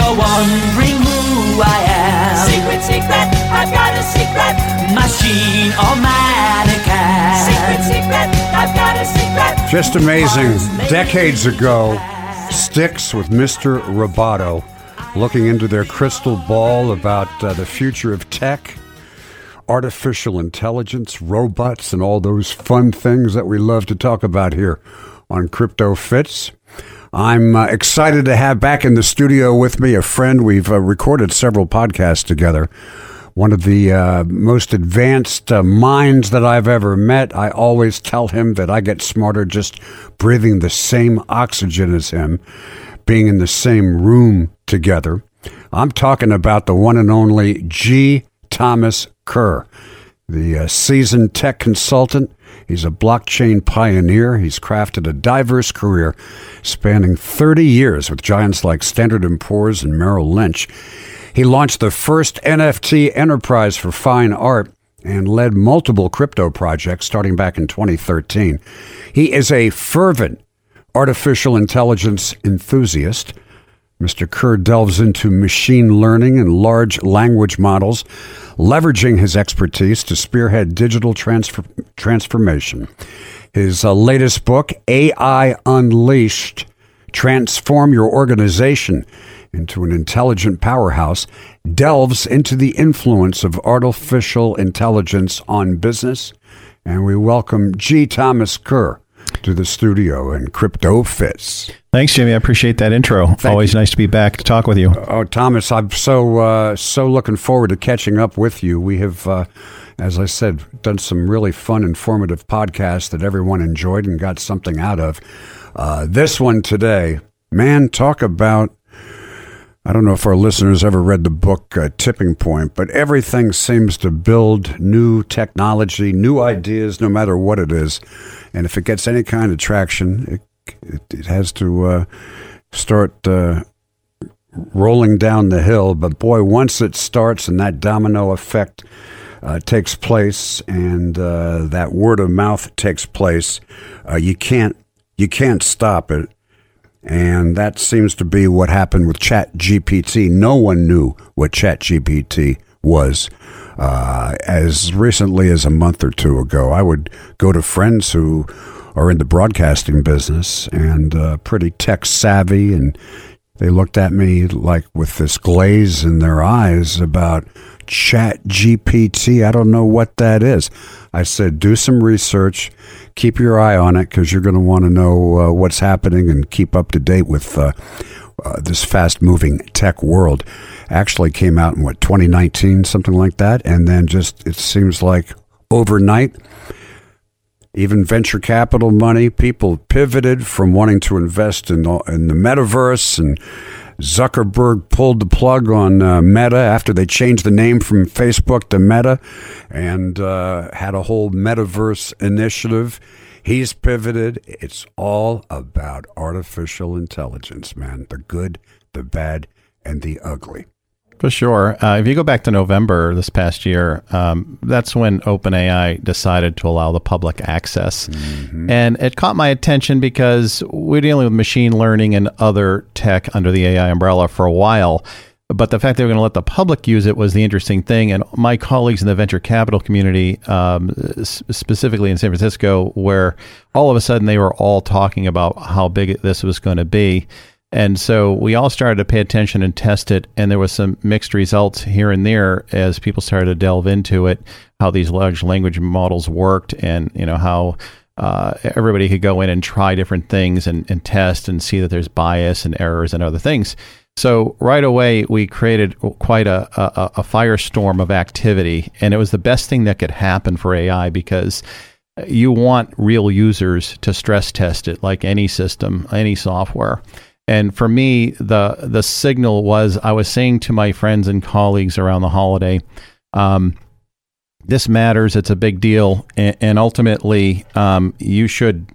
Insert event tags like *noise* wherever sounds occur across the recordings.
you're wondering who I am. Secret, secret, I've got a secret. Machine or mannequin. Secret, secret, I've got a secret. Just amazing. Decades ago, Styx with Mr. Roboto looking into their crystal ball about uh, the future of tech, artificial intelligence, robots, and all those fun things that we love to talk about here on CryptoFITZ. I'm uh, excited to have back in the studio with me a friend. We've uh, recorded several podcasts together. One of the uh, most advanced uh, minds that I've ever met. I always tell him that I get smarter just breathing the same oxygen as him, being in the same room together. I'm talking about the one and only G. Thomas Kerr, the uh, seasoned tech consultant. He's a blockchain pioneer. He's crafted a diverse career spanning 30 years with giants like Standard & Poor's and Merrill Lynch. He launched the first NFT enterprise for fine art and led multiple crypto projects starting back in 2013. He is a fervent artificial intelligence enthusiast. Mr. Kerr delves into machine learning and large language models, leveraging his expertise to spearhead digital transfer- transformation. His uh, latest book, AI Unleashed Transform Your Organization into an Intelligent Powerhouse, delves into the influence of artificial intelligence on business. And we welcome G. Thomas Kerr to the studio in CryptoFITZ. Thanks, Jimmy. I appreciate that intro. Always nice to be back to talk with you. Oh, Thomas, I'm so uh, so looking forward to catching up with you. We have, uh, as I said, done some really fun, informative podcasts that everyone enjoyed and got something out of. Uh, this one today, man, talk about. I don't know if our listeners ever read the book uh, Tipping Point, but everything seems to build new technology, new ideas, no matter what it is. And if it gets any kind of traction, it, it, it has to uh, start uh, rolling down the hill. But boy, once it starts and that domino effect uh, takes place and uh, that word of mouth takes place, uh, you can't you can't stop it. And that seems to be what happened with Chat GPT. No one knew what Chat GPT was. Uh, as recently as a month or two ago, I would go to friends who are in the broadcasting business and uh, pretty tech savvy, and they looked at me like with this glaze in their eyes about Chat GPT. I don't know what that is. I said, do some research, keep your eye on it because you're going to want to know uh, what's happening and keep up to date with uh, uh, this fast moving tech world. Actually, came out in what 2019, something like that, and then just it seems like overnight. Even venture capital money, people pivoted from wanting to invest in the, in the metaverse and Zuckerberg pulled the plug on uh, Meta after they changed the name from Facebook to Meta and uh, had a whole metaverse initiative. He's pivoted. It's all about artificial intelligence, man. The good, the bad, and the ugly. For sure. Uh, if you go back to November this past year, um, that's when OpenAI decided to allow the public access. Mm-hmm. And it caught my attention because we're dealing with machine learning and other tech under the AI umbrella for a while. But the fact they were going to let the public use it was the interesting thing. And my colleagues in the venture capital community, um, specifically in San Francisco, where all of a sudden they were all talking about how big this was going to be. And so we all started to pay attention and test it, and there was some mixed results here and there as people started to delve into it, how these large language models worked, and you know how uh, everybody could go in and try different things and, and test and see that there's bias and errors and other things. So right away we created quite a, a, a firestorm of activity, and it was the best thing that could happen for AI because you want real users to stress test it like any system, any software. And for me, the the signal was I was saying to my friends and colleagues around the holiday, um, this matters. It's a big deal, and, and ultimately, um, you should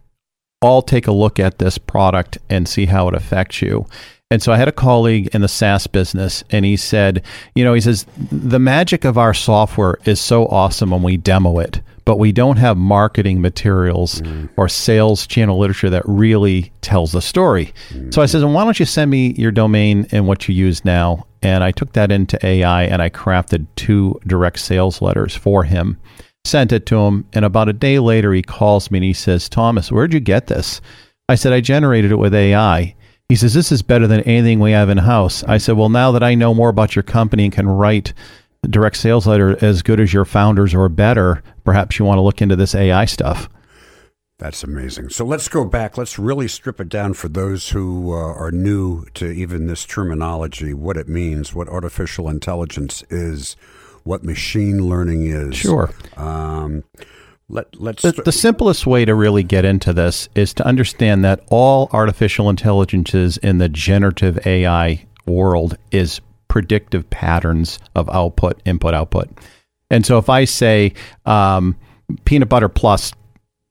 all take a look at this product and see how it affects you. And so I had a colleague in the SaaS business, and he said, you know, he says, the magic of our software is so awesome when we demo it, but we don't have marketing materials mm. or sales channel literature that really tells the story. Mm. So I said, "And why don't you send me your domain and what you use now? And I took that into AI and I crafted two direct sales letters for him, sent it to him. And about a day later, he calls me and he says, Thomas, where'd you get this? I said, I generated it with AI. He says, This is better than anything we have in house. I said, Well, now that I know more about your company and can write a direct sales letter as good as your founders or better, perhaps you want to look into this AI stuff. That's amazing. So let's go back. Let's really strip it down for those who uh, are new to even this terminology, what it means, what artificial intelligence is, what machine learning is. Sure. Um, let, let's the, the, simplest way to really get into this is to understand that all artificial intelligences in the generative AI world is predictive patterns of output, input, output. And so if I say um, peanut butter plus,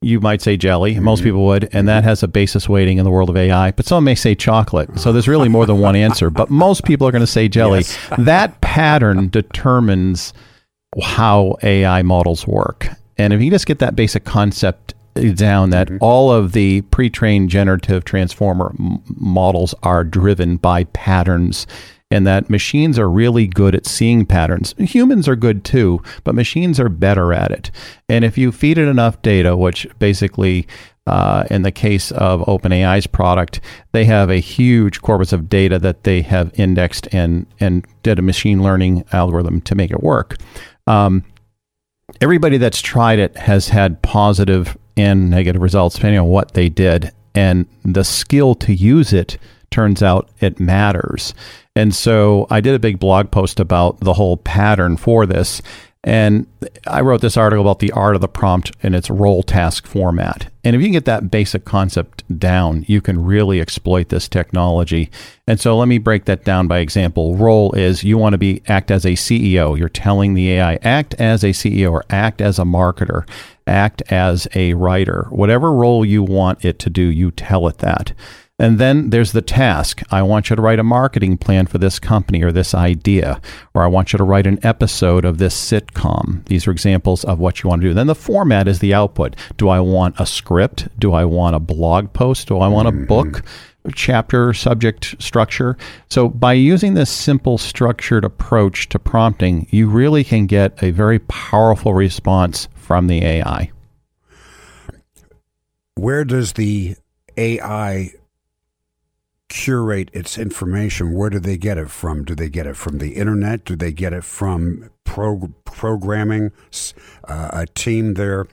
you might say jelly. Most mm-hmm. people would, and that has a basis weighting in the world of AI. But some may say chocolate. So there's really more than one answer. But most people are going to say jelly. Yes. *laughs* that pattern determines how AI models work. And if you just get that basic concept down, that mm-hmm. all of the pre trained generative transformer m- models are driven by patterns. And that machines are really good at seeing patterns. Humans are good too, but machines are better at it. And if you feed it enough data, which basically uh, in the case of OpenAI's product, they have a huge corpus of data that they have indexed and and did a machine learning algorithm to make it work. Um, everybody that's tried it has had positive and negative results depending on what they did. And the skill to use it turns out it matters. And so I did a big blog post about the whole pattern for this. And I wrote this article about the art of the prompt and its role task format. And if you can get that basic concept down, you can really exploit this technology. And so let me break that down by example. Role is you want to be act as a CEO. You're telling the AI act as a CEO or act as a marketer, act as a writer. Whatever role you want it to do, you tell it that. And then there's the task. I want you to write a marketing plan for this company or this idea, or I want you to write an episode of this sitcom. These are examples of what you want to do. Then the format is the output. Do I want a script? Do I want a blog post? Do I want a mm-hmm. book? chapter subject structure. So, by using this simple structured approach to prompting, you really can get a very powerful response from the AI. Where does the AI curate its information, where do they get it from? Do they get it from the internet? Do they get it from pro- programming? Uh, a team there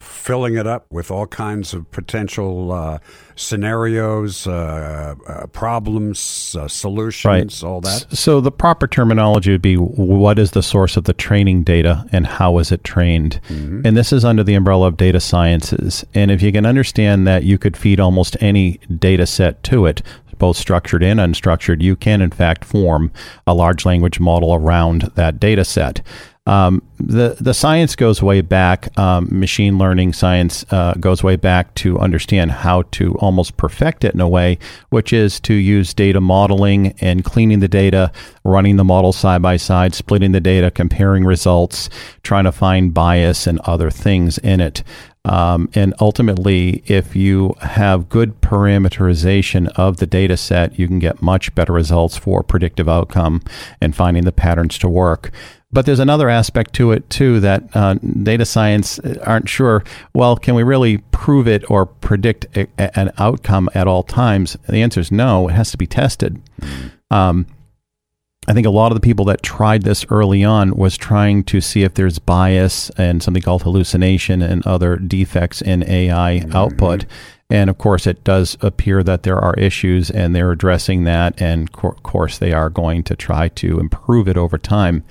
filling it up with all kinds of potential uh, scenarios, uh, uh problems, uh, solutions, right. all that. So the proper terminology would be what is the source of the training data and how is it trained? Mm-hmm. And this is under the umbrella of data sciences. And if you can understand that you could feed almost any data set to it, both structured and unstructured, you can in fact form a large language model around that data set. Um, the the science goes way back. Um, machine learning science uh, goes way back to understand how to almost perfect it in a way, which is to use data modeling and cleaning the data, running the model side by side, splitting the data, comparing results, trying to find bias and other things in it. Um, and ultimately, if you have good parameterization of the data set, you can get much better results for predictive outcome and finding the patterns to work. But there's another aspect to it too that uh, data science aren't sure. Well, can we really prove it or predict a, a, an outcome at all times? The answer is no. It has to be tested. Mm-hmm. Um, I think a lot of the people that tried this early on was trying to see if there's bias and something called hallucination and other defects in AI mm-hmm. output. And of course, it does appear that there are issues, and they're addressing that. And of course, they are going to try to improve it over time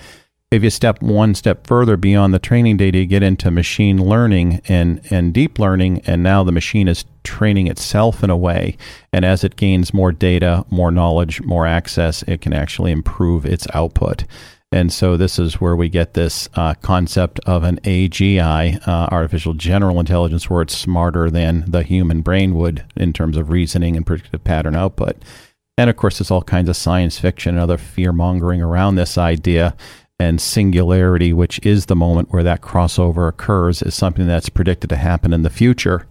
if you step one step further beyond the training data, you get into machine learning and, and deep learning, and now the machine is training itself in a way. And as it gains more data, more knowledge, more access, it can actually improve its output. And so this is where we get this uh, concept of an AGI, uh, artificial general intelligence, where it's smarter than the human brain would in terms of reasoning and predictive pattern output. And of course, there's all kinds of science fiction and other fear mongering around this idea. And singularity, which is the moment where that crossover occurs, is something that's predicted to happen in the future.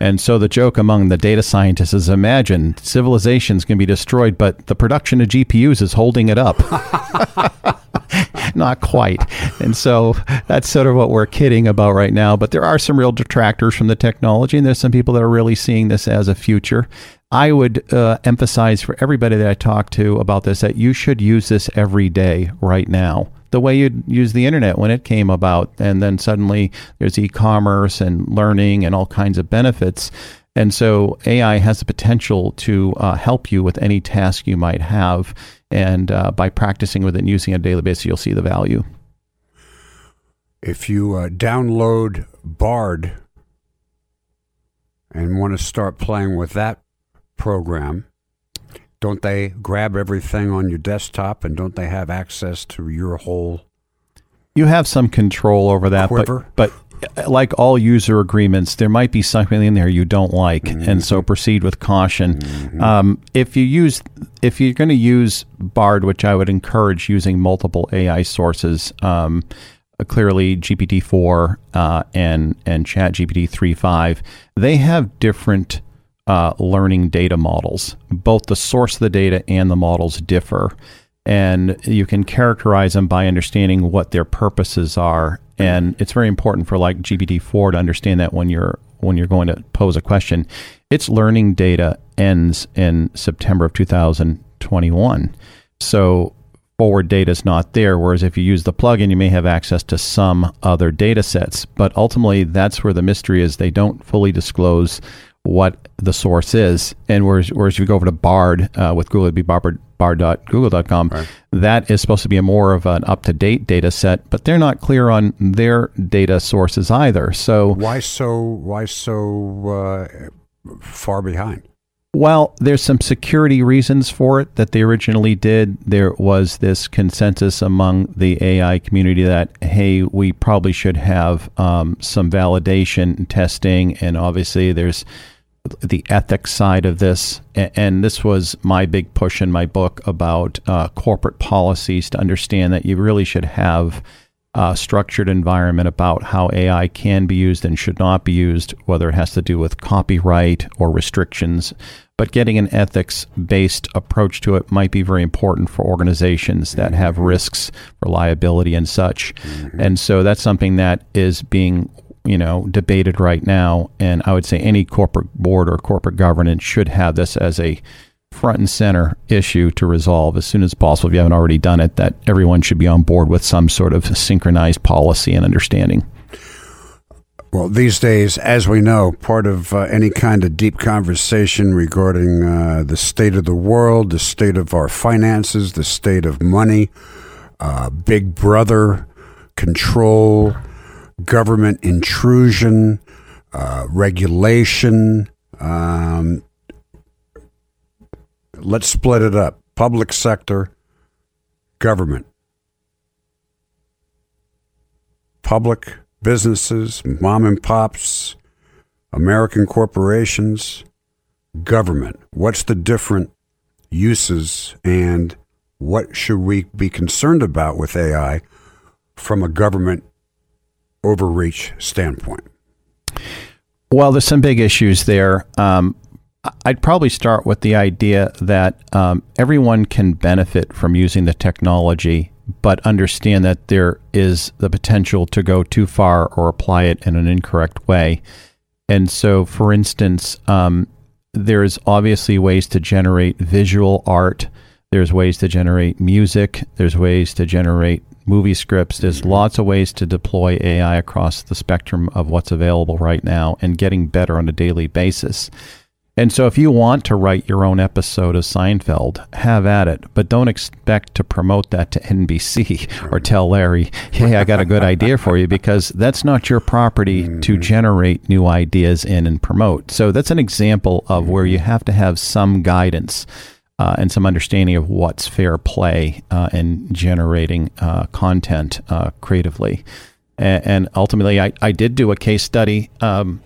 And so the joke among the data scientists is imagine civilization's can be destroyed, but the production of GPUs is holding it up. *laughs* Not quite. And so that's sort of what we're kidding about right now. But there are some real detractors from the technology, and there's some people that are really seeing this as a future. I would uh, emphasize for everybody that I talk to about this that you should use this every day right now the way you'd use the internet when it came about. And then suddenly there's e commerce and learning and all kinds of benefits. And so AI has the potential to uh, help you with any task you might have. And uh, by practicing with it and using it on a daily basis, you'll see the value. If you uh, download Bard and want to start playing with that program, don't they grab everything on your desktop and don't they have access to your whole you have some control over that Quiver? but but like all user agreements there might be something in there you don't like and so proceed with caution. Um, if you use if you're going to use bard which i would encourage using multiple ai sources um, clearly GPT-4 uh, and and Chat GPT 3.5, they have different uh, learning data models. Both the source of the data and the models differ, and you can characterize them by understanding what their purposes are. And it's very important for like GPT-4 to understand that when you're when you're going to pose a question, its learning data ends in September of 2021. So forward data is not there. Whereas if you use the plugin, you may have access to some other data sets. But ultimately, that's where the mystery is. They don't fully disclose what the source is. And whereas, whereas if you go over to Bard uh, with Google, it'd be bard, bard.google.com, Right. that is supposed to be a more of an up to date data set, but they're not clear on their data sources either. So why so why so uh, far behind? Well, there's some security reasons for it that they originally did. There was this consensus among the AI community that, hey, we probably should have um, some validation and testing. And obviously, there's the ethics side of this. And this was my big push in my book about uh, corporate policies to understand that you really should have a structured environment about how AI can be used and should not be used, whether it has to do with copyright or restrictions. But getting an ethics based approach to it might be very important for organizations that have risks for liability and such. And so that's something that is being you know debated right now. And i would say any corporate board or corporate governance should have this as a front and center issue to resolve as soon as possible. If you haven't already done it that everyone should be on board with some sort of synchronized policy and understanding. Well, these days, as we know, part of uh, any kind of deep conversation regarding uh, the state of the world, the state of our finances, the state of money, uh, big brother control, government intrusion, uh, regulation. Um, let's split it up public sector, government. Public businesses, mom and pops, American corporations, government. What's the different uses and what should we be concerned about with AI from a government overreach standpoint? Well, there's some big issues there. Um, I'd probably start with the idea that um, everyone can benefit from using the technology, but understand that there is the potential to go too far or apply it in an incorrect way. And so, for instance, um, there's obviously ways to generate visual art. There's ways to generate music. There's ways to generate movie scripts. There's mm-hmm. lots of ways to deploy AI across the spectrum of what's available right now and getting better on a daily basis. And so, if you want to write your own episode of Seinfeld, have at it, but don't expect to promote that to NBC or tell Larry, hey, I got a good idea for you, because that's not your property to mm-hmm. generate new ideas in and promote. So, that's an example of where you have to have some guidance. Uh, and some understanding of what's fair play uh, in generating uh, content uh, creatively. And, and ultimately, I, I did do a case study um,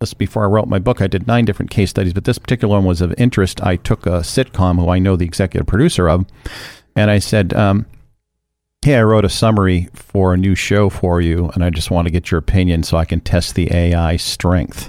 this before I wrote my book. I did nine different case studies, but this particular one was of interest. I took a sitcom who I know the executive producer of, and I said, um, Hey, I wrote a summary for a new show for you, and I just want to get your opinion so I can test the AI strength.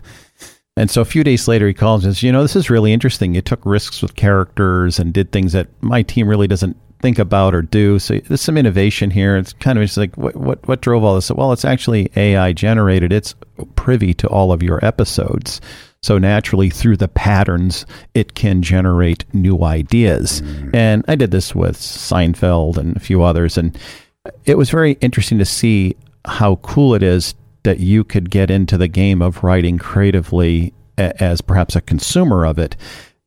And so a few days later, he calls and says, You know, this is really interesting. You took risks with characters and did things that my team really doesn't think about or do. So there's some innovation here. It's kind of just like, what, what, what drove all this? Well, it's actually AI generated. It's privy to all of your episodes. So naturally, through the patterns, it can generate new ideas. Mm. And I did this with Seinfeld and a few others. And it was very interesting to see how cool it is that you could get into the game of writing creatively as perhaps a consumer of it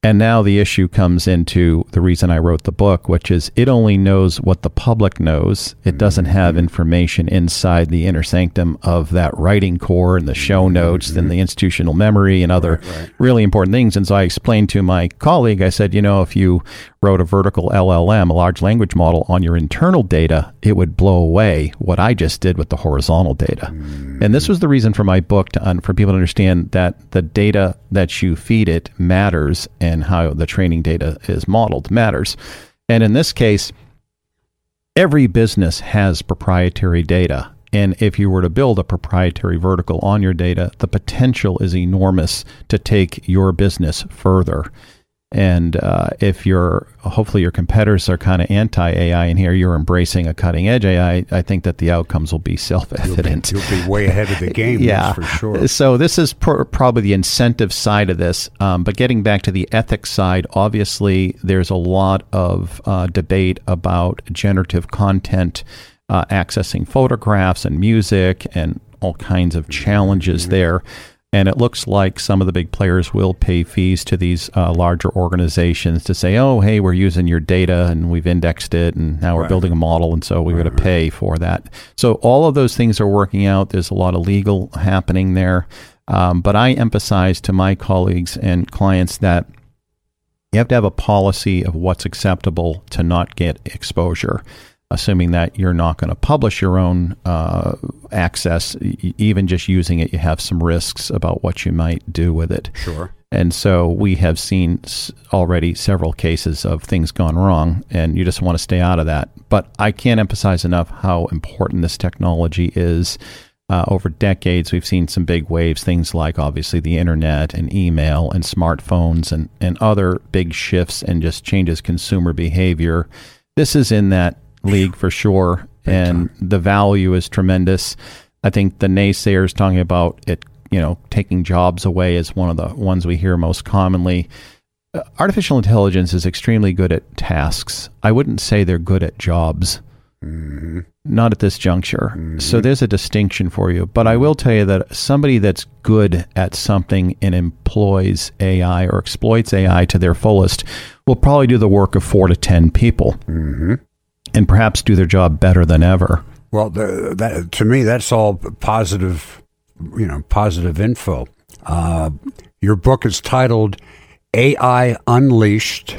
and now the issue comes into the reason I wrote the book, which is it only knows what the public knows. It doesn't have mm-hmm. information inside the inner sanctum of that writing core and the show mm-hmm. notes mm-hmm. and the institutional memory and other right, right. really important things. And so I explained to my colleague, I said, you know, if you wrote a vertical LLM, a large language model, on your internal data, it would blow away what I just did with the horizontal data. And this was the reason for my book to, for people to understand that the data that you feed it matters and how the training data is modeled matters. And in this case, every business has proprietary data. And if you were to build a proprietary vertical on your data, the potential is enormous to take your business further. And uh, if you're, hopefully, your competitors are kind of anti AI, and here you're embracing a cutting edge AI, I think that the outcomes will be self evident. You'll, you'll, be way ahead of the *laughs* game, yeah, for sure. So, this is pr- probably the incentive side of this. Um, but getting back to the ethics side, obviously, there's a lot of uh, debate about generative content uh, accessing photographs and music and all kinds of challenges mm-hmm. there. And it looks like some of the big players will pay fees to these uh, larger organizations to say, oh, hey, we're using your data and we've indexed it and now we're right. building a model. And so we're right, going to pay for that. So all of those things are working out. There's a lot of legal happening there. Um, but I emphasize to my colleagues and clients that you have to have a policy of what's acceptable to not get exposure assuming that you're not going to publish your own uh, access, even just using it, you have some risks about what you might do with it. Sure. And so we have seen already several cases of things gone wrong, and you just want to stay out of that. But I can't emphasize enough how important this technology is. Uh, over decades, we've seen some big waves, things like obviously the internet and email and smartphones and, and other big shifts and just changes consumer behavior. This is in that league for sure, and the value is tremendous. I think the naysayers talking about it, you know, taking jobs away is one of the ones we hear most commonly. Uh, artificial intelligence is extremely good at tasks. I wouldn't say they're good at jobs. Mm-hmm. Not at this juncture. Mm-hmm. So there's a distinction for you. But I will tell you that somebody that's good at something and employs AI or exploits AI to their fullest will probably do the work of four to 10 people. Mm-hmm and perhaps do their job better than ever. Well, the, that, to me, that's all positive, you know, positive info. Uh, your book is titled AI Unleashed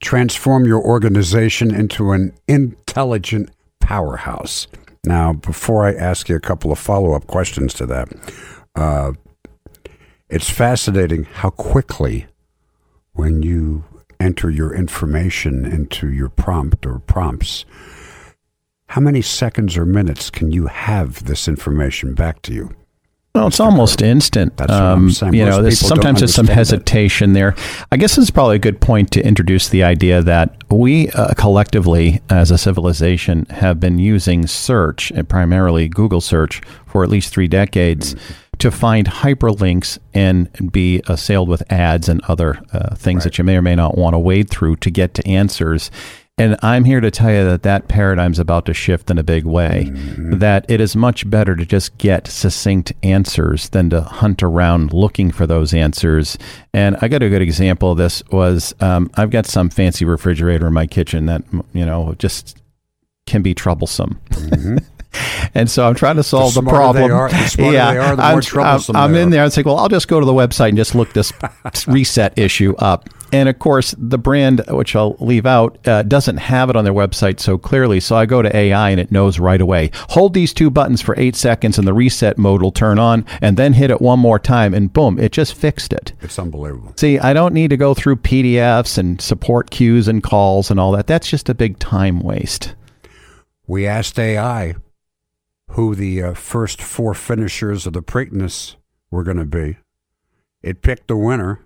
Transform Your Organization into an Intelligent Powerhouse. Now, before I ask you a couple of follow up questions to that, uh, it's fascinating how quickly, when you enter your information into your prompt or prompts, how many seconds or minutes can you have this information back to you? Well, it's almost instant. That's what I'm um, saying. You know, there's, sometimes there's some hesitation that. there. I guess it's probably a good point to introduce the idea that we uh, collectively, as a civilization, have been using search, and primarily Google search, for at least three decades. Mm-hmm to find hyperlinks and be assailed with ads and other uh, things right. that you may or may not want to wade through to get to answers. And I'm here to tell you that that paradigm is about to shift in a big way. Mm-hmm. That it is much better to just get succinct answers than to hunt around looking for those answers. And I got a good example of this was um, I've got some fancy refrigerator in my kitchen that you know just can be troublesome. Mm-hmm. *laughs* and so I'm trying to solve the, the problem. Are, the yeah, are, the I'm, troublesome I'm, I'm in there. It's like, well, I'll just go to the website and just look this *laughs* reset issue up. And of course, the brand, which I'll leave out, uh, doesn't have it on their website so clearly. So I go to AI and it knows right away. Hold these two buttons for eight seconds and the reset mode will turn on, and then hit it one more time, and boom, it just fixed it. It's unbelievable. See, I don't need to go through PDFs and support queues and calls and all that. That's just a big time waste. We asked AI who the uh, first four finishers of the Preakness were going to be. It picked the winner.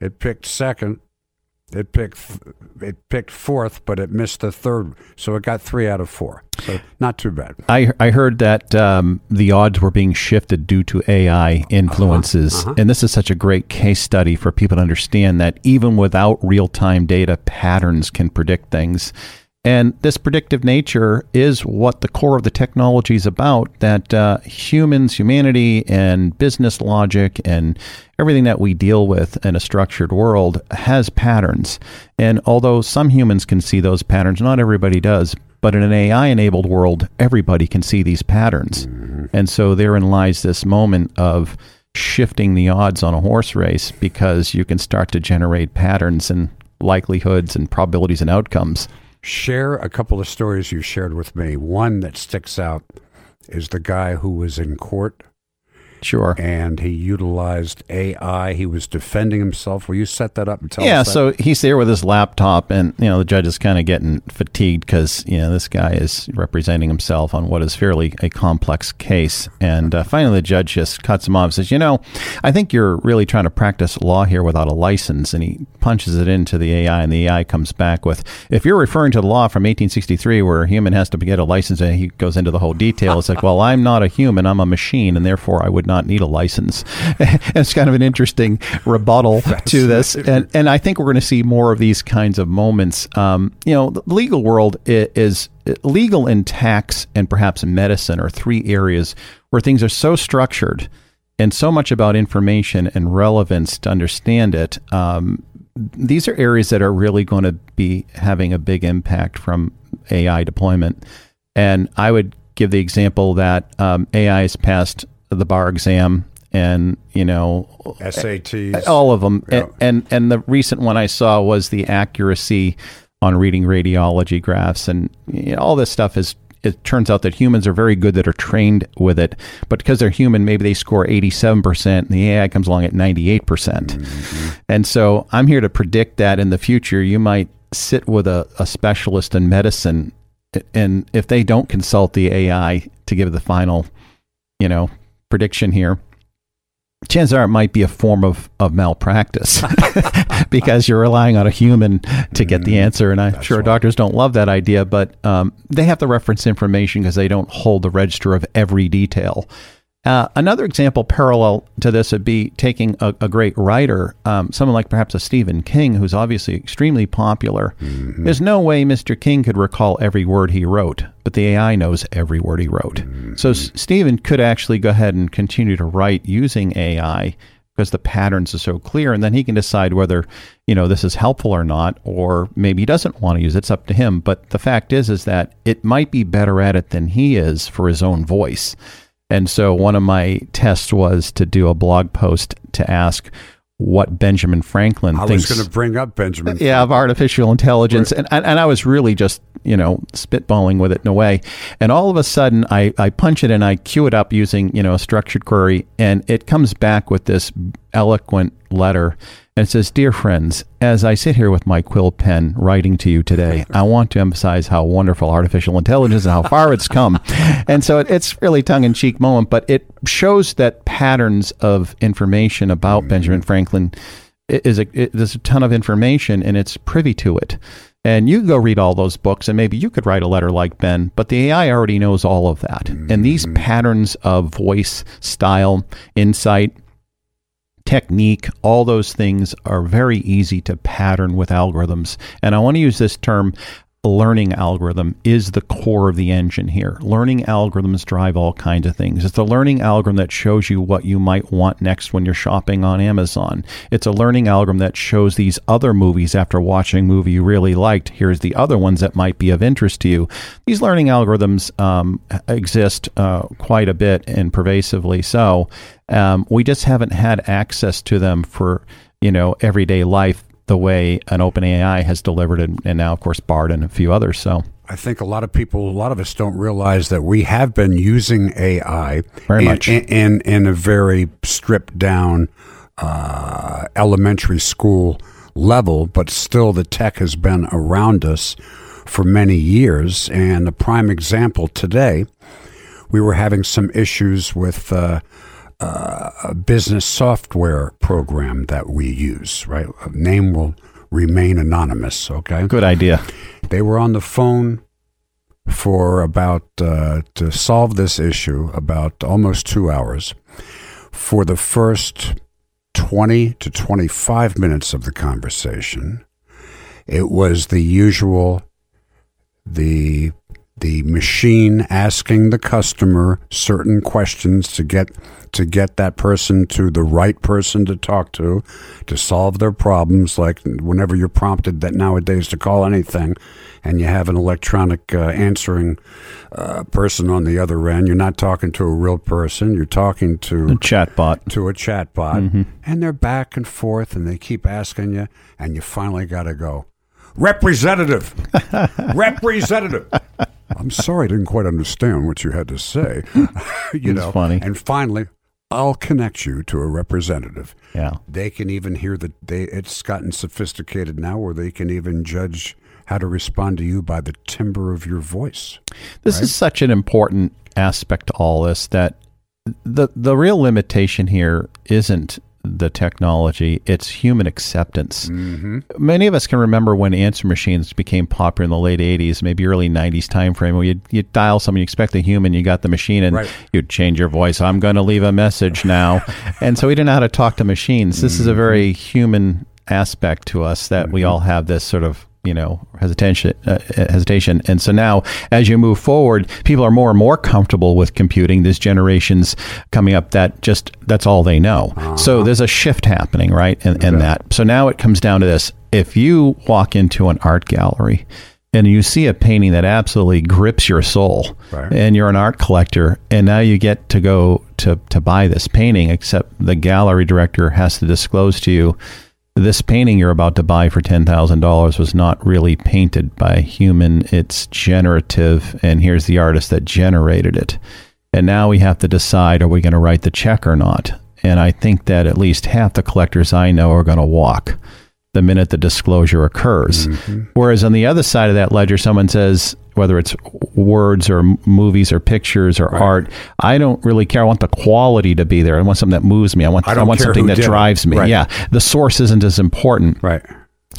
It picked second. It picked it picked fourth, but it missed the third, so it got three out of four. So not too bad. I I heard that um, the odds were being shifted due to AI influences, Uh-huh, uh-huh. and this is such a great case study for people to understand that even without real time data, patterns can predict things. And this predictive nature is what the core of the technology is about. That uh, humans, humanity, and business logic, and everything that we deal with in a structured world has patterns. And although some humans can see those patterns, not everybody does. But in an AI enabled world, everybody can see these patterns. And so therein lies this moment of shifting the odds on a horse race because you can start to generate patterns and likelihoods and probabilities and outcomes. Share a couple of stories you shared with me. One that sticks out is the guy who was in court Sure. and he utilized AI. He was defending himself. Will you set that up and tell Yeah, us? that? so he's there with his laptop, and you know the judge is kind of getting fatigued because you know this guy is representing himself on what is fairly a complex case. And uh, finally, the judge just cuts him off and says, "You know, I think you're really trying to practice law here without a license." And he punches it into the AI, and the AI comes back with, "If you're referring to the law from 1863 where a human has to get a license," and he goes into the whole detail. It's like, "Well, I'm not a human; I'm a machine, and therefore I would not need a license." *laughs* it's kind of an interesting rebuttal *laughs* to this, and and I think we're going to see more of these kinds of moments. Um, you know, the legal world i- is legal and tax and perhaps medicine are three areas where things are so structured and so much about information and relevance to understand it. Um, these are areas that are really going to be having a big impact from AI deployment. And I would give the example that um, AI has passed the bar exam, and you know SATs. all of them. Yeah. And, and and the recent one I saw was the accuracy on reading radiology graphs, and you know, all this stuff is. It turns out that humans are very good that are trained with it, but because they're human, maybe they score 87%, and the AI comes along at 98%. percent mm-hmm. And so I'm here to predict that in the future, you might sit with a, a specialist in medicine, and if they don't consult the AI to give the final, you know, prediction here, chances are it might be a form of, of malpractice *laughs* because you're relying on a human to get the answer. And I'm sure right. doctors don't love that idea, but um, they have to reference information because they don't hold the register of every detail. Uh, another example parallel to this would be taking a, a great writer, um, someone like perhaps a Stephen King, who's obviously extremely popular. There's no way Mr. King could recall every word he wrote, but the AI knows every word he wrote. So S- Stephen could actually go ahead and continue to write using AI because the patterns are so clear, and then he can decide whether you know this is helpful or not, or maybe he doesn't want to use it. It's up to him. But the fact is, is that it might be better at it than he is for his own voice. And so one of my tests was to do a blog post to ask what Benjamin Franklin I thinks was going to bring up Benjamin. yeah, of artificial intelligence. And, and, and I was really just, you know, spitballing with it in a way. And all of a sudden, I, I punch it and I queue it up using, you know, a structured query. And it comes back with this eloquent letter. And it says, Dear friends, as I sit here with my quill pen writing to you today, I want to emphasize how wonderful artificial intelligence and how far it's come. *laughs* And so it, it's really tongue in cheek moment, but it shows that patterns of information about mm-hmm. Benjamin Franklin is a, it, there's a ton of information and it's privy to it. And you go read all those books and maybe you could write a letter like Ben, but the AI already knows all of that. And these mm-hmm. patterns of voice, style, insight, technique, all those things are very easy to pattern with algorithms. And I want to use this term learning algorithm is the core of the engine here. Learning algorithms drive all kinds of things. It's a learning algorithm that shows you what you might want next when you're shopping on Amazon. It's a learning algorithm that shows these other movies after watching a movie you really liked. Here's the other ones that might be of interest to you. These learning algorithms um, exist uh, quite a bit and pervasively so. Um, we just haven't had access to them for you know everyday life the way an OpenAI has delivered it, and now, of course, Bard and a few others. So I think a lot of people, a lot of us don't realize that we have been using AI Very in, much. in, in, in a very stripped down uh, elementary school level, but still the tech has been around us for many years. And a prime example today, we were having some issues with uh, uh, a business software program that we use, right? A name will remain anonymous, okay? good idea. They were on the phone for about, uh, to solve this issue, about almost two hours. For the first 20 to 25 minutes of the conversation, it was the usual, the the machine asking the customer certain questions to get to get that person to the right person to talk to to solve their problems like whenever you're prompted that nowadays to call anything and you have an electronic uh, answering uh, person on the other end you're not talking to a real person you're talking to a Chatbot. to a chatbot, and they're back and forth, and they keep asking you, and you finally got to go, representative, *laughs* representative. I'm sorry, I didn't quite understand what you had to say. *laughs* *laughs* you know, funny. And finally, I'll connect you to a representative. Yeah. They can even hear the. They it's gotten sophisticated now, where they can even judge how to respond to you by the timbre of your voice. This is such an important aspect to all this that the the real limitation here isn't the technology; it's human acceptance. Mm-hmm. Many of us can remember when answer machines became popular in the late '80s, maybe early '90s timeframe, where you you dial something, you expect a human, you got the machine, and Right. you'd change your voice. I'm going to leave a message now, *laughs* and so we didn't know how to talk to machines. This is a mm-hmm. very human aspect to us that we mm-hmm. all have this sort of you know hesitation uh, hesitation. And so now as you move forward people are more and more comfortable with computing. This generations coming up that just that's all they know. So there's a shift happening right in, in that. So now it comes down to this. If you walk into an art gallery and you see a painting that absolutely grips your soul Right. and you're an art collector and now you get to go to, to buy this painting except the gallery director has to disclose to you this painting you're about to buy for $10,000 was not really painted by a human. It's generative, and here's the artist that generated it. And now we have to decide are we going to write the check or not? And I think that at least half the collectors I know are going to walk the minute the disclosure occurs. Mm-hmm. Whereas on the other side of that ledger, someone says, whether it's words or movies or pictures or art, I don't really care. I want the quality to be there. I want something that moves me. I want, I I, want something that did it. drives me. Right. Yeah. The source isn't as important Right.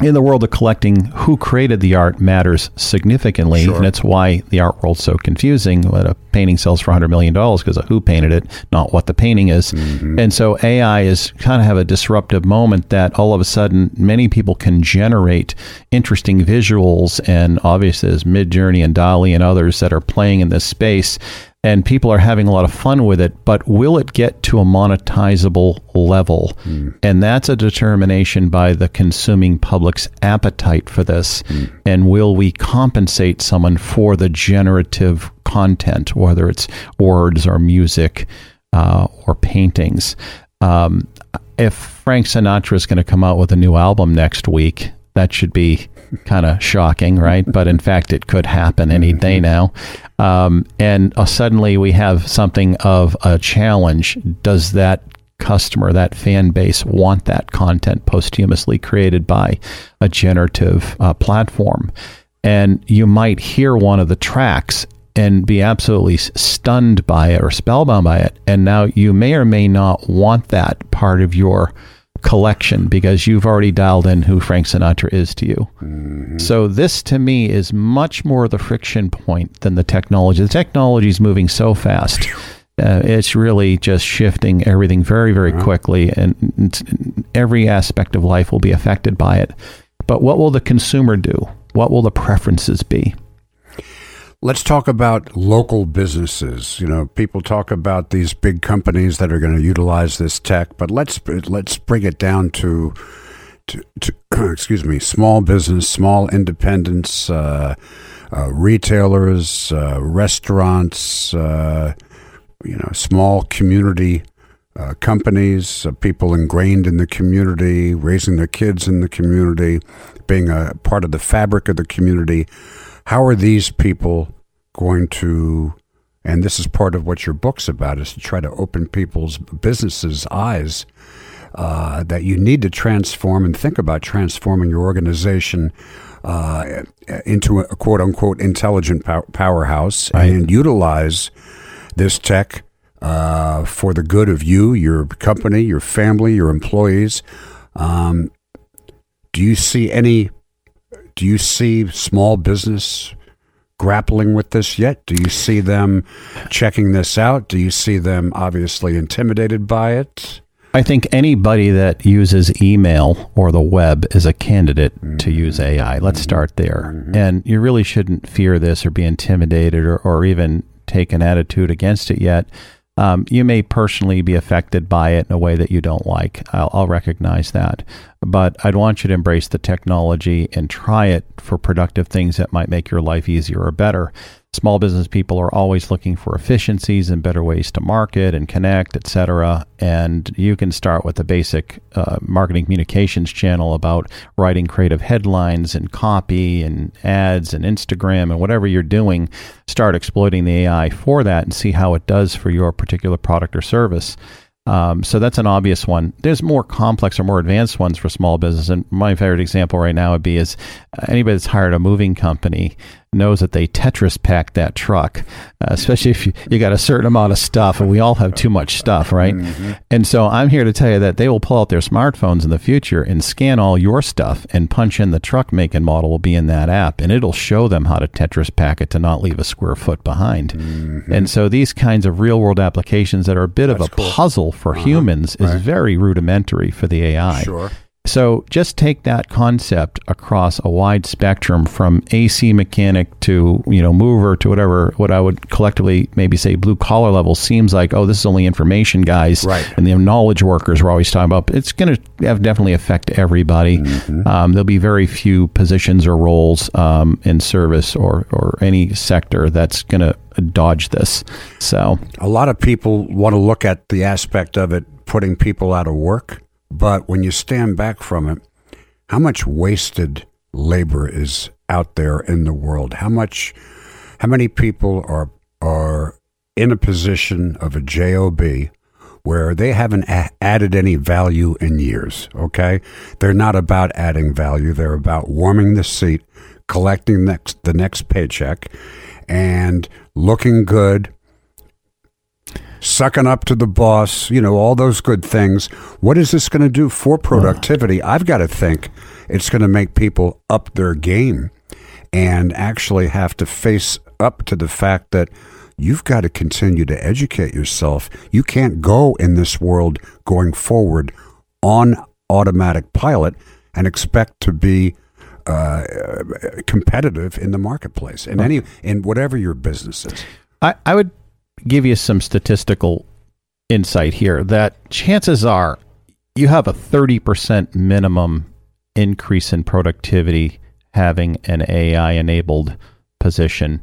In the world of collecting, who created the art matters significantly, Sure. and it's why the art world's so confusing. When a painting sells for hundred million dollars because of who painted it, not what the painting is. Mm-hmm. And so AI is kind of have a disruptive moment that all of a sudden many people can generate interesting visuals, and obviously there's Midjourney and DALL-E and others that are playing in this space. And people are having a lot of fun with it, but will it get to a monetizable level? And that's a determination by the consuming public's appetite for this. And will we compensate someone for the generative content, whether it's words or music uh, or paintings? Um, if Frank Sinatra is going to come out with a new album next week, that should be kind of shocking, right? but in fact, it could happen any day now. Um, and uh, suddenly we have something of a challenge. Does that customer, that fan base, want that content posthumously created by a generative uh, platform? And you might hear one of the tracks and be absolutely stunned by it or spellbound by it. And now you may or may not want that part of your collection because you've already dialed in who Frank Sinatra is to you. So this to me is much more the friction point than the technology. The technology is moving so fast. *laughs* Uh, it's really just shifting everything very, very quickly, and and every aspect of life will be affected by it. But what will the consumer do? What will the preferences be? Let's talk about local businesses. You know, people talk about these big companies that are going to utilize this tech, but let's let's bring it down to to, to *clears throat* excuse me, small business, small independents, uh, uh, retailers, uh, restaurants, uh, you know, small community uh, companies, uh, people ingrained in the community, raising their kids in the community, being a part of the fabric of the community. How are these people going to? And this is part of what your book's about: is to try to open people's businesses' eyes uh, that you need to transform and think about transforming your organization uh, into a quote unquote intelligent pow- powerhouse Right. and utilize this tech uh, for the good of you, your company, your family, your employees. Um, do you see any? Do you see small business grappling with this yet? Do you see them checking this out? Do you see them obviously intimidated by it? I think anybody that uses email or the web is a candidate to mm-hmm. use AI. Let's mm-hmm. start there. Mm-hmm. And you really shouldn't fear this or be intimidated or, or even take an attitude against it yet. Um, you may personally be affected by it in a way that you don't like. I'll, I'll recognize that. But I'd want you to embrace the technology and try it for productive things that might make your life easier or better. Small business people are always looking for efficiencies and better ways to market and connect, et cetera. And you can start with a basic uh, marketing communications channel about writing creative headlines and copy and ads and Instagram and whatever you're doing. Start exploiting the AI for that and see how it does for your particular product or service. Um, so that's an obvious one. There's more complex or more advanced ones for small business. And my favorite example right now would be is anybody that's hired a moving company knows that they Tetris pack that truck, uh, especially if you, you got a certain amount of stuff, and we all have too much stuff, right? Mm-hmm. And so I'm here to tell you that they will pull out their smartphones in the future and scan all your stuff and punch in the truck make and model will be in that app, and it'll show them how to Tetris pack it to not leave a square foot behind. Mm-hmm. And so these kinds of real world applications that are a bit of a puzzle for uh-huh. humans is very rudimentary for the AI. Sure. So just take that concept across a wide spectrum from AC mechanic to, you know, mover to whatever, what I would collectively maybe say blue collar level seems like, oh, this is only information guys. Right. And the knowledge workers we're always talking about. It's going to have definitely affect everybody. Um, there'll be very few positions or roles um, in service or, or any sector that's going to dodge this. So A lot of people want to look at the aspect of it putting people out of work, but when you stand back from it, how much wasted labor is out there in the world? How much how many people are are in a position of a job where they haven't a- added any value in years, okay? They're not about adding value, they're about warming the seat, collecting next the next paycheck and looking good sucking up to the boss, you know, all those good things. What is this going to do for productivity? I've got to think it's going to make people up their game and actually have to face up to the fact that you've got to continue to educate yourself. You can't go in this world going forward on automatic pilot and expect to be uh, competitive in the marketplace in any in whatever your business is. I, I would give you some statistical insight here that chances are you have a 30% minimum increase in productivity having an AI enabled position.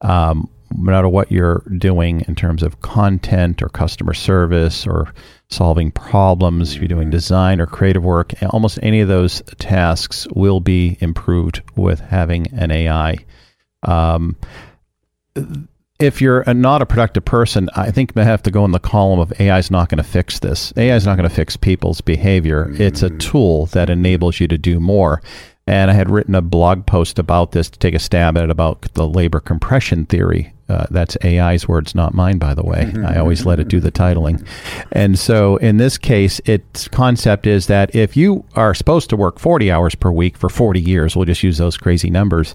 Um, no matter what you're doing in terms of content or customer service or solving problems, if you're doing design or creative work, almost any of those tasks will be improved with having an AI. Um, if you're a, not a productive person, I think you have to go in the column of AI is not going to fix this. AI is not going to fix people's behavior. It's a mm-hmm. tool that enables you to do more. And I had written a blog post about this to take a stab at it about the labor compression theory. Uh, that's AI's words, not mine, by the way. *laughs* I always let it do the titling. And so in this case, its concept is that if you are supposed to work 40 hours per week for 40 years, we'll just use those crazy numbers,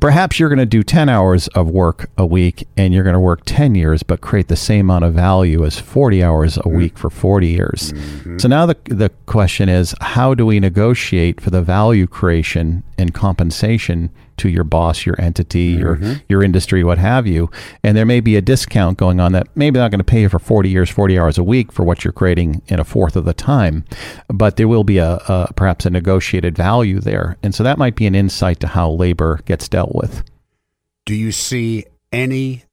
perhaps you're going to do 10 hours of work a week and you're going to work 10 years, but create the same amount of value as 40 hours a week for 40 years. So now the, the question is how do we negotiate for the value creation and compensation to your boss, your entity, your your industry, what have you. And there may be a discount going on that maybe not going to pay you for 40 years, 40 hours a week for what you're creating in a fourth of the time, but there will be a, a perhaps a negotiated value there. And so that might be an insight to how labor gets dealt with. Do you see any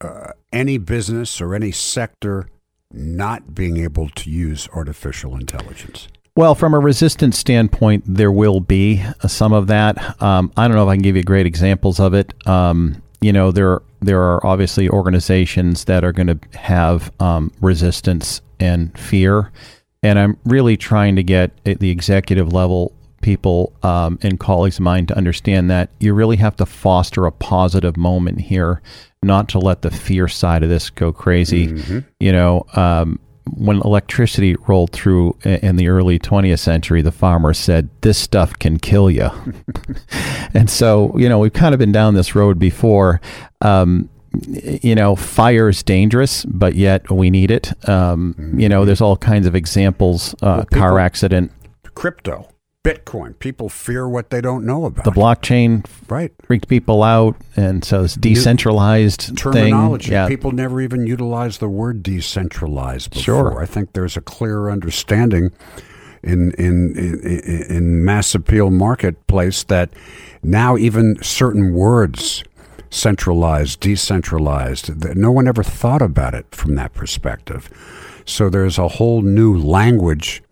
uh, any business or any sector not being able to use artificial intelligence? Well, from a resistance standpoint, there will be some of that. Um, I don't know if I can give you great examples of it. Um, you know, there there are obviously organizations that are going to have um, resistance and fear, and I'm really trying to get at the executive level people um, and colleagues of mine to understand that you really have to foster a positive moment here, not to let the fear side of this go crazy. Mm-hmm. You know, um, when electricity rolled through in the early 20th century, the farmers said, This stuff can kill you. *laughs* and so, you know, we've kind of been down this road before. Um, you know, fire is dangerous, but yet we need it. Um, you know, there's all kinds of examples. Uh, people- car accident, Crypto, Bitcoin. People fear what they don't know about. the blockchain right. freaked people out, and so it's decentralized terminology. thing. Yeah, People never even utilize the word decentralized before. Sure. I think there's a clear understanding in in in, in mass appeal marketplace that now even certain words centralized, decentralized, no one ever thought about it from that perspective. So there's a whole new language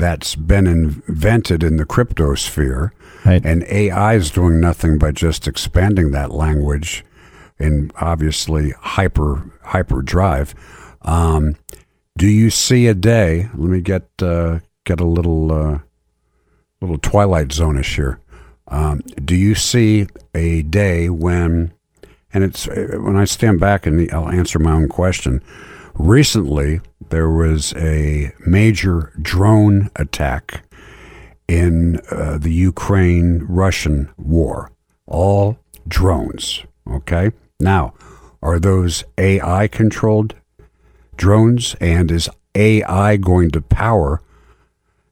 that's been invented in the cryptosphere Right. and AI is doing nothing but just expanding that language in obviously hyper hyper drive. Um, do you see a day? Let me get uh, get a little uh, little twilight zonish here. Um, do you see a day when, and it's uh, when I stand back and I'll answer my own question. Recently, there was a major drone attack in uh, the Ukraine Russian war. All drones. Okay. Now, are those AI controlled drones? And is AI going to power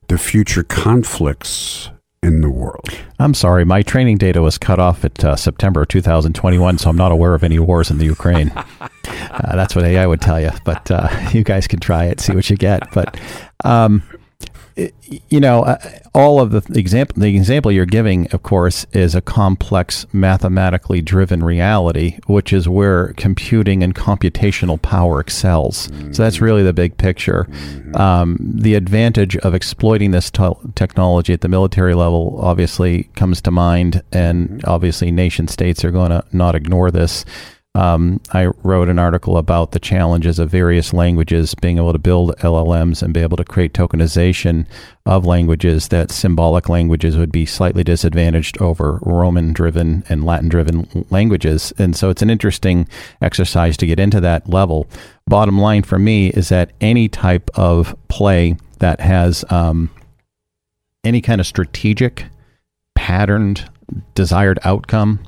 the future conflicts in the world? I'm sorry, my training data was cut off at uh, September 2021, so I'm not aware of any wars in the Ukraine. *laughs* uh, that's what AI would tell you, but uh, you guys can try it, see what you get. But um, you know, uh, all of the example, the example you're giving, of course, is a complex, mathematically driven reality, which is where computing and computational power excels. So that's really the big picture. Um, the advantage of exploiting this te- technology at the military level obviously comes to mind, and obviously nation states are going to not ignore this. Um, I wrote an article about the challenges of various languages being able to build LLMs and be able to create tokenization of languages that symbolic languages would be slightly disadvantaged over Roman driven and Latin driven languages. And so it's an interesting exercise to get into that level. Bottom line for me is that any type of play that has um, any kind of strategic, patterned, desired outcome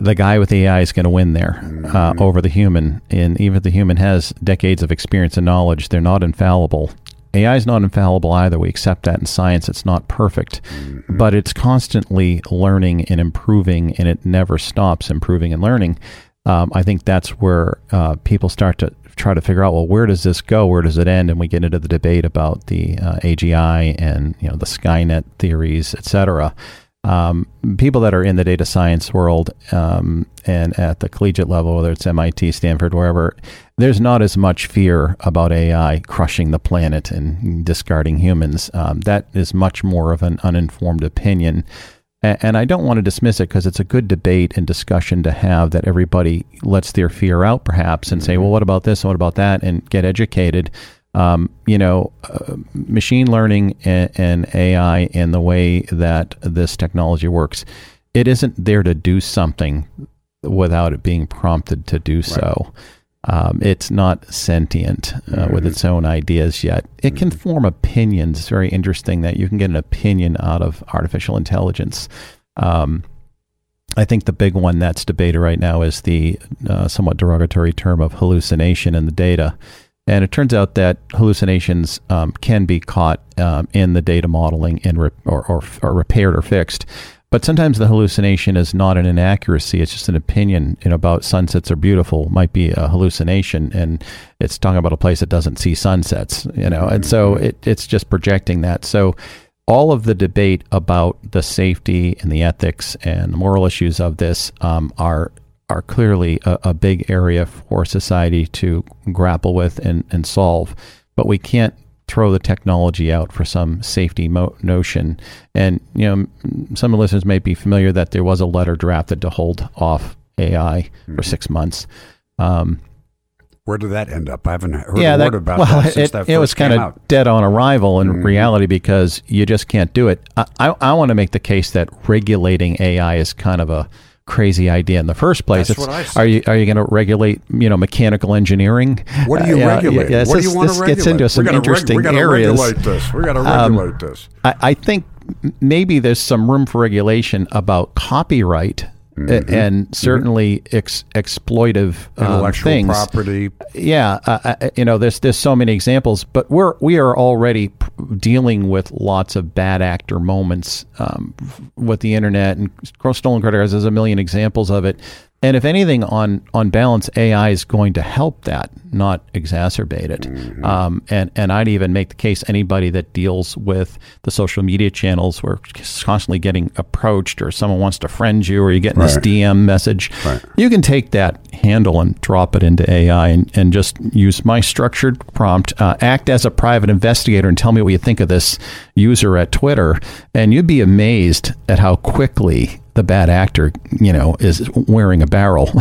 the guy with the AI is going to win there uh, over the human. And even if the human has decades of experience and knowledge, they're not infallible. AI is not infallible either. We accept that in science. It's not perfect, but it's constantly learning and improving, and it never stops improving and learning. Um, I think that's where uh, people start to try to figure out, well, where does this go? Where does it end? And we get into the debate about the uh, AGI and you know the Skynet theories, et cetera um, people that are in the data science world um, and at the collegiate level, whether it's MIT, Stanford, wherever, there's not as much fear about AI crushing the planet and discarding humans. Um, that is much more of an uninformed opinion. A- And I don't want to dismiss it because it's a good debate and discussion to have that everybody lets their fear out, perhaps, and say, well, what about this and what about that, and get educated um, you know, uh, machine learning and, and AI and the way that this technology works, it isn't there to do something without it being prompted to do so. Um, it's not sentient uh, with its own ideas yet. It can form opinions. It's very interesting that you can get an opinion out of artificial intelligence. Um, I think the big one that's debated right now is the uh, somewhat derogatory term of hallucination in the data. And it turns out that hallucinations um, can be caught um, in the data modeling and re- or, or, or repaired or fixed. But sometimes the hallucination is not an inaccuracy; it's just an opinion. You know, about sunsets are beautiful might be a hallucination, and it's talking about a place that doesn't see sunsets. You know, and so it, it's just projecting that. So all of the debate about the safety and the ethics and the moral issues of this um, are are clearly a, a big area for society to grapple with and, and solve. But we can't throw the technology out for some safety mo- notion. And you know, some listeners may be familiar that there was a letter drafted to hold off AI Mm-hmm. for six months. Um, Where did that end up? I haven't heard yeah, that, word about well, that *laughs* it, that it was kind of. Mm-hmm. dead on arrival in reality because you just can't do it. I, I, I want to make the case that regulating AI is kind of a crazy idea in the first place. That's It's- what I said. Are you are you going to regulate you know mechanical engineering? What do you Uh, regulate? yeah, what do this- you want this gets into some we gotta reg- interesting we gotta areas. regulate this. We got to Um, regulate this. I, I think maybe there's some room for regulation about copyright. A- And certainly ex- exploitive um, Mm-hmm. Intellectual things property. yeah, uh, uh, you know, there's there's so many examples, but we're we are already p- dealing with lots of bad actor moments um, with the internet and stolen credit cards. There's a million examples of it, and if anything, on on balance, AI is going to help that, not exacerbate it. Um, and and I'd even make the case anybody that deals with the social media channels, where it's constantly getting approached, or someone wants to friend you, or you're getting this DM message, Right. you can take that handle and drop it into AI and, and just use my structured prompt, uh, act as a private investigator and tell me what you think of this user at Twitter. And you'd be amazed at how quickly the bad actor, you know, is wearing a barrel. *laughs*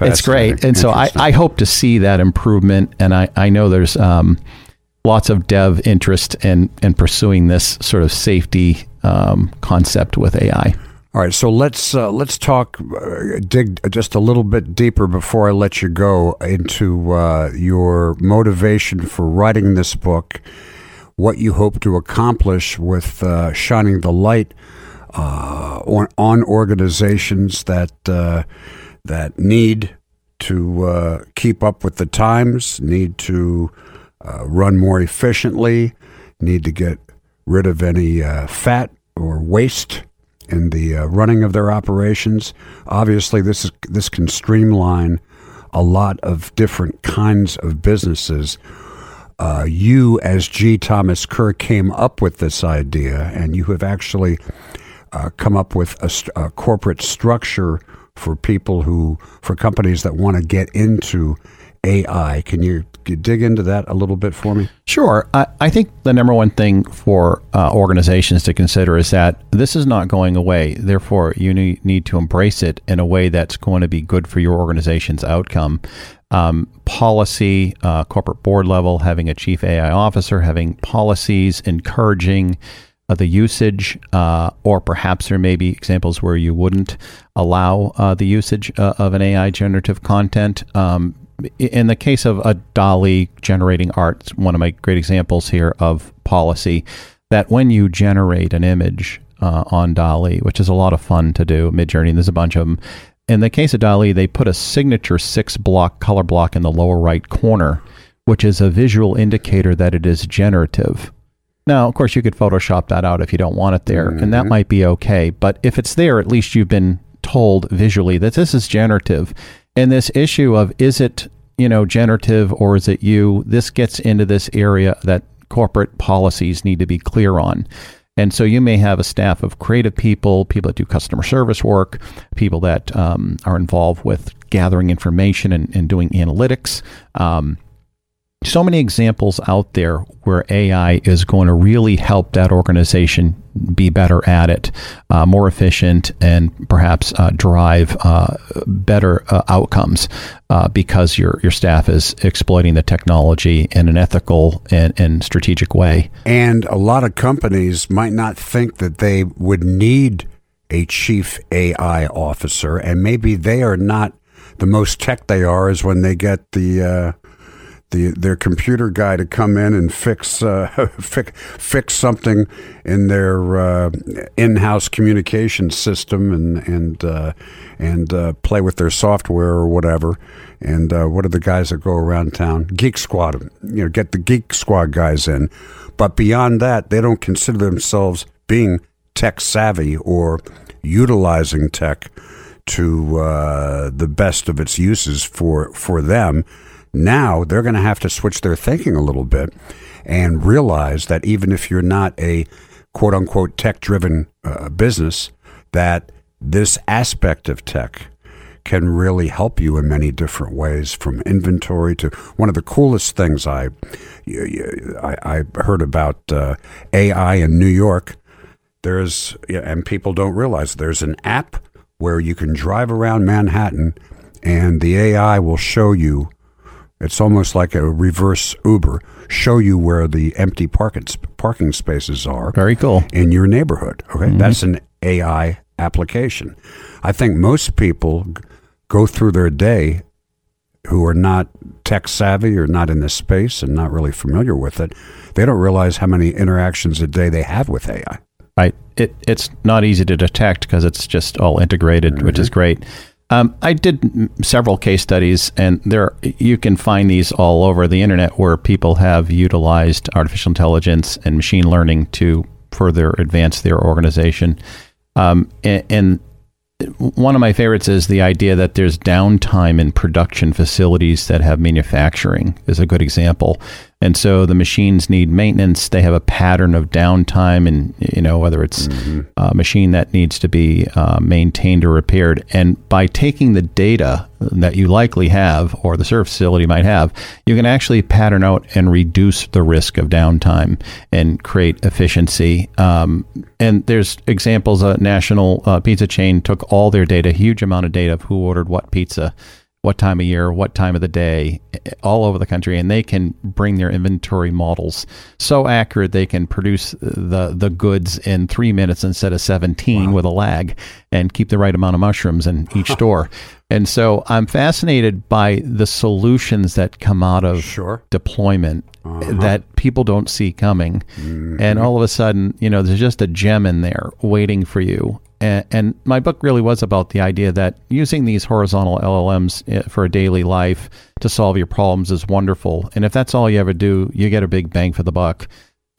it's great. And so I, I hope to see that improvement. And I, I know there's um, lots of dev interest in, in pursuing this sort of safety um, concept with AI. All right, so let's uh, let's talk, uh, dig just a little bit deeper before I let you go into uh, your motivation for writing this book, what you hope to accomplish with uh, shining the light uh, on, on organizations that uh, that need to uh, keep up with the times, need to uh, run more efficiently, need to get rid of any uh, fat or waste in the uh, running of their operations. Obviously, this is this can streamline a lot of different kinds of businesses. Uh, you, as G. Thomas Kerr, came up with this idea, and you have actually uh, come up with a, a corporate structure for people who, for companies that want to get into AI. Can you, you dig into that a little bit for me? Sure. I, I think the number one thing for uh, organizations to consider is that this is not going away. Therefore, you need, need to embrace it in a way that's going to be good for your organization's outcome. Um, policy, uh, corporate board level, having a chief AI officer, having policies encouraging uh, the usage, uh, or perhaps there may be examples where you wouldn't allow uh, the usage uh, of an AI generative content. Um, in the case of a DALL-E generating art, one of my great examples here of policy, that when you generate an image uh, on DALL-E, which is a lot of fun to do, Midjourney, there's a bunch of them. In the case of DALL-E, they put a signature six block color block in the lower right corner, which is a visual indicator that it is generative. Now, of course, you could Photoshop that out if you don't want it there, and that might be okay. But if it's there, at least you've been told visually that this is generative. And this issue of is it, you know, generative or is it you, this gets into this area that corporate policies need to be clear on. And so you may have a staff of creative people, people that do customer service work, people that um, are involved with gathering information and, and doing analytics. Um, so many examples out there where AI is going to really help that organization be better at it, uh, more efficient, and perhaps uh, drive uh, better uh, outcomes uh, because your your staff is exploiting the technology in an ethical and, and strategic way. And a lot of companies might not think that they would need a chief AI officer, and maybe they are not the most tech they are is when they get the uh, the their computer guy to come in and fix uh, *laughs* fix fix something in their uh, in-house communication system and and uh, and uh, play with their software or whatever. And uh, what are the guys that go around town? Geek Squad, you know, get the Geek Squad guys in. But beyond that, they don't consider themselves being tech savvy or utilizing tech to uh, the best of its uses for for them. Now they're going to have to switch their thinking a little bit and realize that even if you're not a quote unquote tech driven uh, business, that this aspect of tech can really help you in many different ways, from inventory to one of the coolest things I I, I heard about uh, AI in New York. There's and people don't realize there's an app where you can drive around Manhattan, and the AI will show you. It's almost like a reverse Uber. Show you where the empty parking parking spaces are. Very cool in your neighborhood. Okay, mm-hmm. that's an AI application. I think most people go through their day who are not tech savvy or not in this space and not really familiar with it, they don't realize how many interactions a day they have with AI. Right. It, it's not easy to detect because it's just all integrated, mm-hmm. which is great. Um, I did several case studies, and there you can find these all over the internet where people have utilized artificial intelligence and machine learning to further advance their organization. Um, and, and one of my favorites is the idea that there's downtime in production facilities that have manufacturing is a good example and so the machines need maintenance. They have a pattern of downtime, and you know whether it's mm-hmm. a machine that needs to be uh, maintained or repaired. And by taking the data that you likely have, or the service facility might have, you can actually pattern out and reduce the risk of downtime and create efficiency. Um, and there's examples. A national uh, pizza chain took all their data, huge amount of data of who ordered what pizza what time of year, what time of the day, all over the country, and they can bring their inventory models so accurate they can produce the the goods in three minutes instead of seventeen wow. with a lag, and keep the right amount of mushrooms in each *laughs* store. And so I'm fascinated by the solutions that come out of sure. deployment uh-huh. that people don't see coming. Mm-hmm. And all of a sudden, you know, there's just a gem in there waiting for you. And, and, my book really was about the idea that using these horizontal LLMs eh, for a daily life to solve your problems is wonderful. And if that's all you ever do, you get a big bang for the buck.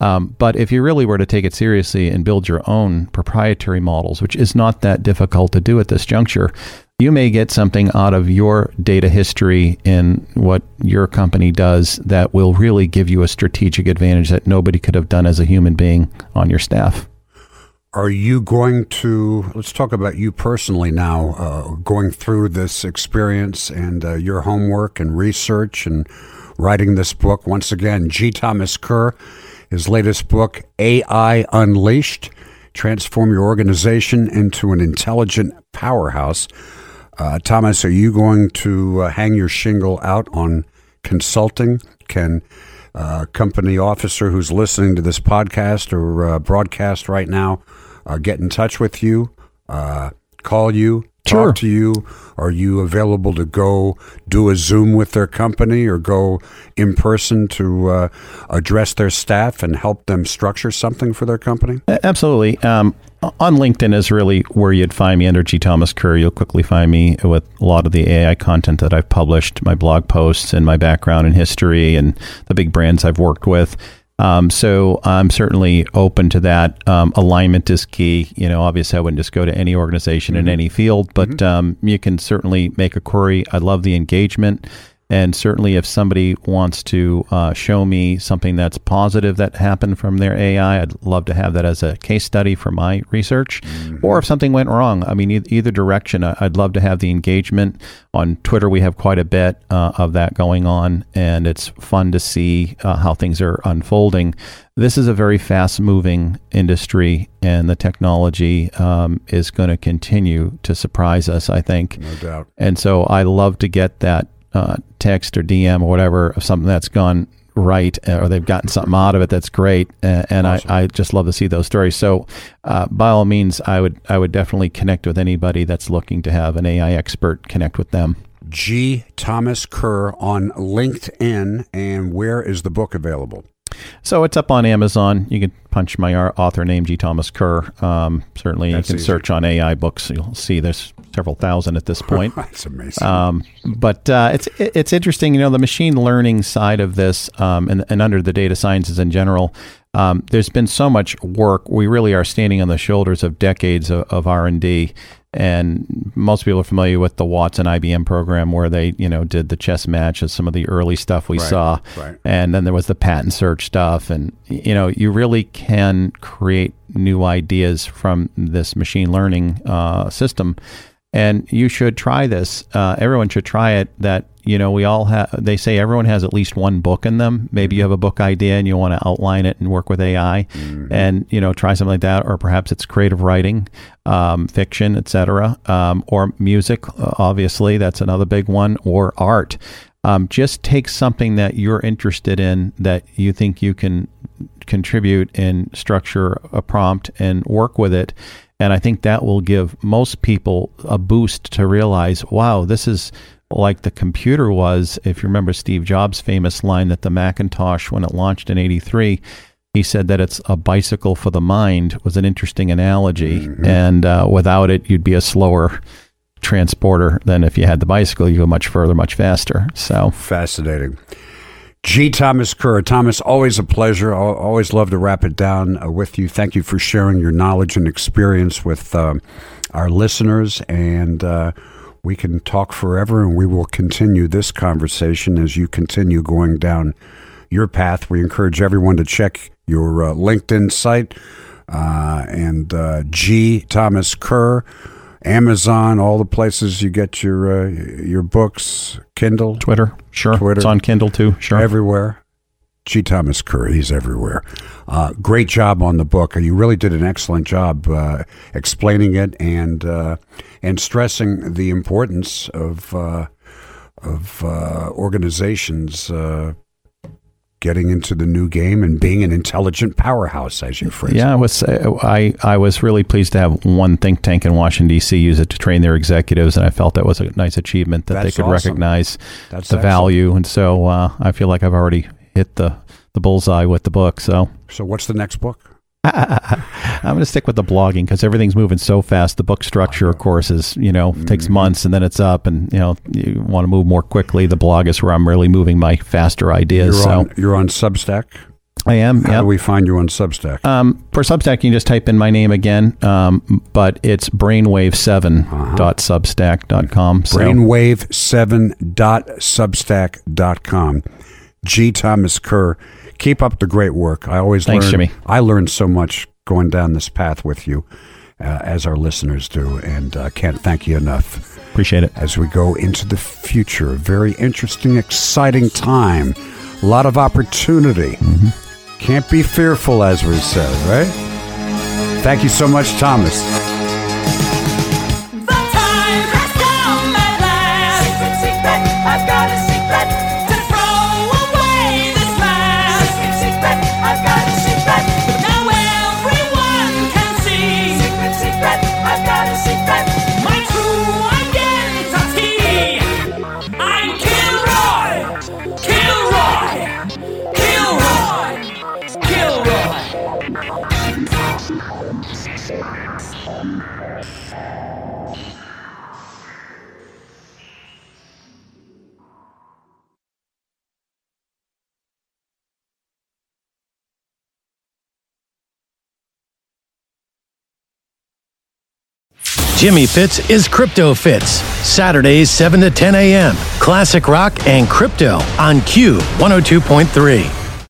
Um, but if you really were to take it seriously and build your own proprietary models, which is not that difficult to do at this juncture, you may get something out of your data history in what your company does that will really give you a strategic advantage that nobody could have done as a human being on your staff. Are you going to, let's talk about you personally now, uh, going through this experience and uh, your homework and research and writing this book? Once again, G. Thomas Kerr, his latest book, AI Unleashed Transform Your Organization into an Intelligent Powerhouse. Uh, Thomas, are you going to uh, hang your shingle out on consulting? Can a uh, company officer who's listening to this podcast or uh, broadcast right now uh, get in touch with you, uh, call you, sure. talk to you? Are you available to go do a Zoom with their company or go in person to uh, address their staff and help them structure something for their company? Absolutely. Um, on LinkedIn is really where you'd find me under G. Thomas Kerr. You'll quickly find me with a lot of the AI content that I've published, my blog posts, and my background and history and the big brands I've worked with. Um, so I'm certainly open to that. Um, alignment is key. You know, obviously, I wouldn't just go to any organization mm-hmm. in any field, but mm-hmm. um, you can certainly make a query. I love the engagement. And certainly, if somebody wants to uh, show me something that's positive that happened from their AI, I'd love to have that as a case study for my research. Mm-hmm. Or if something went wrong, I mean, e- either direction, I'd love to have the engagement. On Twitter, we have quite a bit uh, of that going on, and it's fun to see uh, how things are unfolding. This is a very fast moving industry, and the technology um, is going to continue to surprise us, I think. No doubt. And so I love to get that uh, text or DM or whatever of something that's gone right uh, or they've gotten something out of it that's great and, and awesome. I, I just love to see those stories. So uh, by all means I would I would definitely connect with anybody that's looking to have an AI expert connect with them. G Thomas Kerr on LinkedIn and where is the book available so it's up on Amazon. You can punch my author name, G. Thomas Kerr. Um, certainly, That's you can easy. search on AI books. You'll see there's several thousand at this *laughs* point. That's amazing. Um, but uh, it's it's interesting. You know, the machine learning side of this, um, and, and under the data sciences in general, um, there's been so much work. We really are standing on the shoulders of decades of, of R and D. And most people are familiar with the Watson IBM program, where they, you know, did the chess match and some of the early stuff we right, saw. Right. And then there was the patent search stuff, and you know, you really can create new ideas from this machine learning uh, system and you should try this. Uh, everyone should try it. That you know, we all have. They say everyone has at least one book in them. Maybe you have a book idea and you want to outline it and work with AI, and you know, try something like that. Or perhaps it's creative writing, um, fiction, etc., um, or music. Obviously, that's another big one. Or art. Um, just take something that you're interested in that you think you can contribute and structure a prompt and work with it. And I think that will give most people a boost to realize, wow, this is like the computer was. If you remember Steve Jobs' famous line that the Macintosh, when it launched in 83, he said that it's a bicycle for the mind was an interesting analogy. And uh, without it, you'd be a slower transporter than if you had the bicycle. You go much further, much faster. So Fascinating. G. Thomas Kerr. Thomas, always a pleasure. Always love to wrap it down uh, with you. Thank you for sharing your knowledge and experience with um, our listeners. And uh, we can talk forever, and we will continue this conversation as you continue going down your path. We encourage everyone to check your uh, LinkedIn site uh, and uh, G. Thomas Kerr. Amazon, all the places you get your uh, your books, Kindle, Twitter, sure. Twitter. It's on Kindle too, sure. everywhere. G. Thomas Kerr, he's everywhere. Uh, great job on the book. You really did an excellent job uh, explaining it and uh, and stressing the importance of uh, of uh, organizations uh, getting into the new game and being an intelligent powerhouse, as you phrase Yeah, it. I was uh, I I was really pleased to have one think tank in Washington D.C. use it to train their executives, and I felt that was a nice achievement that That's they could awesome. recognize That's the excellent. value, and so uh, I feel like I've already hit the the bullseye with the book. So So, what's the next book? I'm going to stick with the blogging because everything's moving so fast. The book structure, of course, is you know takes Mm-hmm. months and then it's up, and you know you want to move more quickly. The blog is where I'm really moving my faster ideas. You're so on you're on Substack. I am. How yeah. do we find you on Substack? Um, for Substack, you can just type in my name again, um, but it's brainwave7.substack.com. So, brainwave7.substack.com. G. Thomas Kerr, keep up the great work. I always Thanks, learn, Jimmy. I learned so much going down this path with you, uh, as our listeners do, and uh, can't thank you enough. appreciate it. As we go into the future, a very interesting, exciting time, a lot of opportunity. Mm-hmm. Can't be fearful, as we said, right? Thank you so much, Thomas. Jimmy Fitz is CryptoFITZ. Saturdays 7 to 10 a.m. Classic rock and crypto on Q 102.3.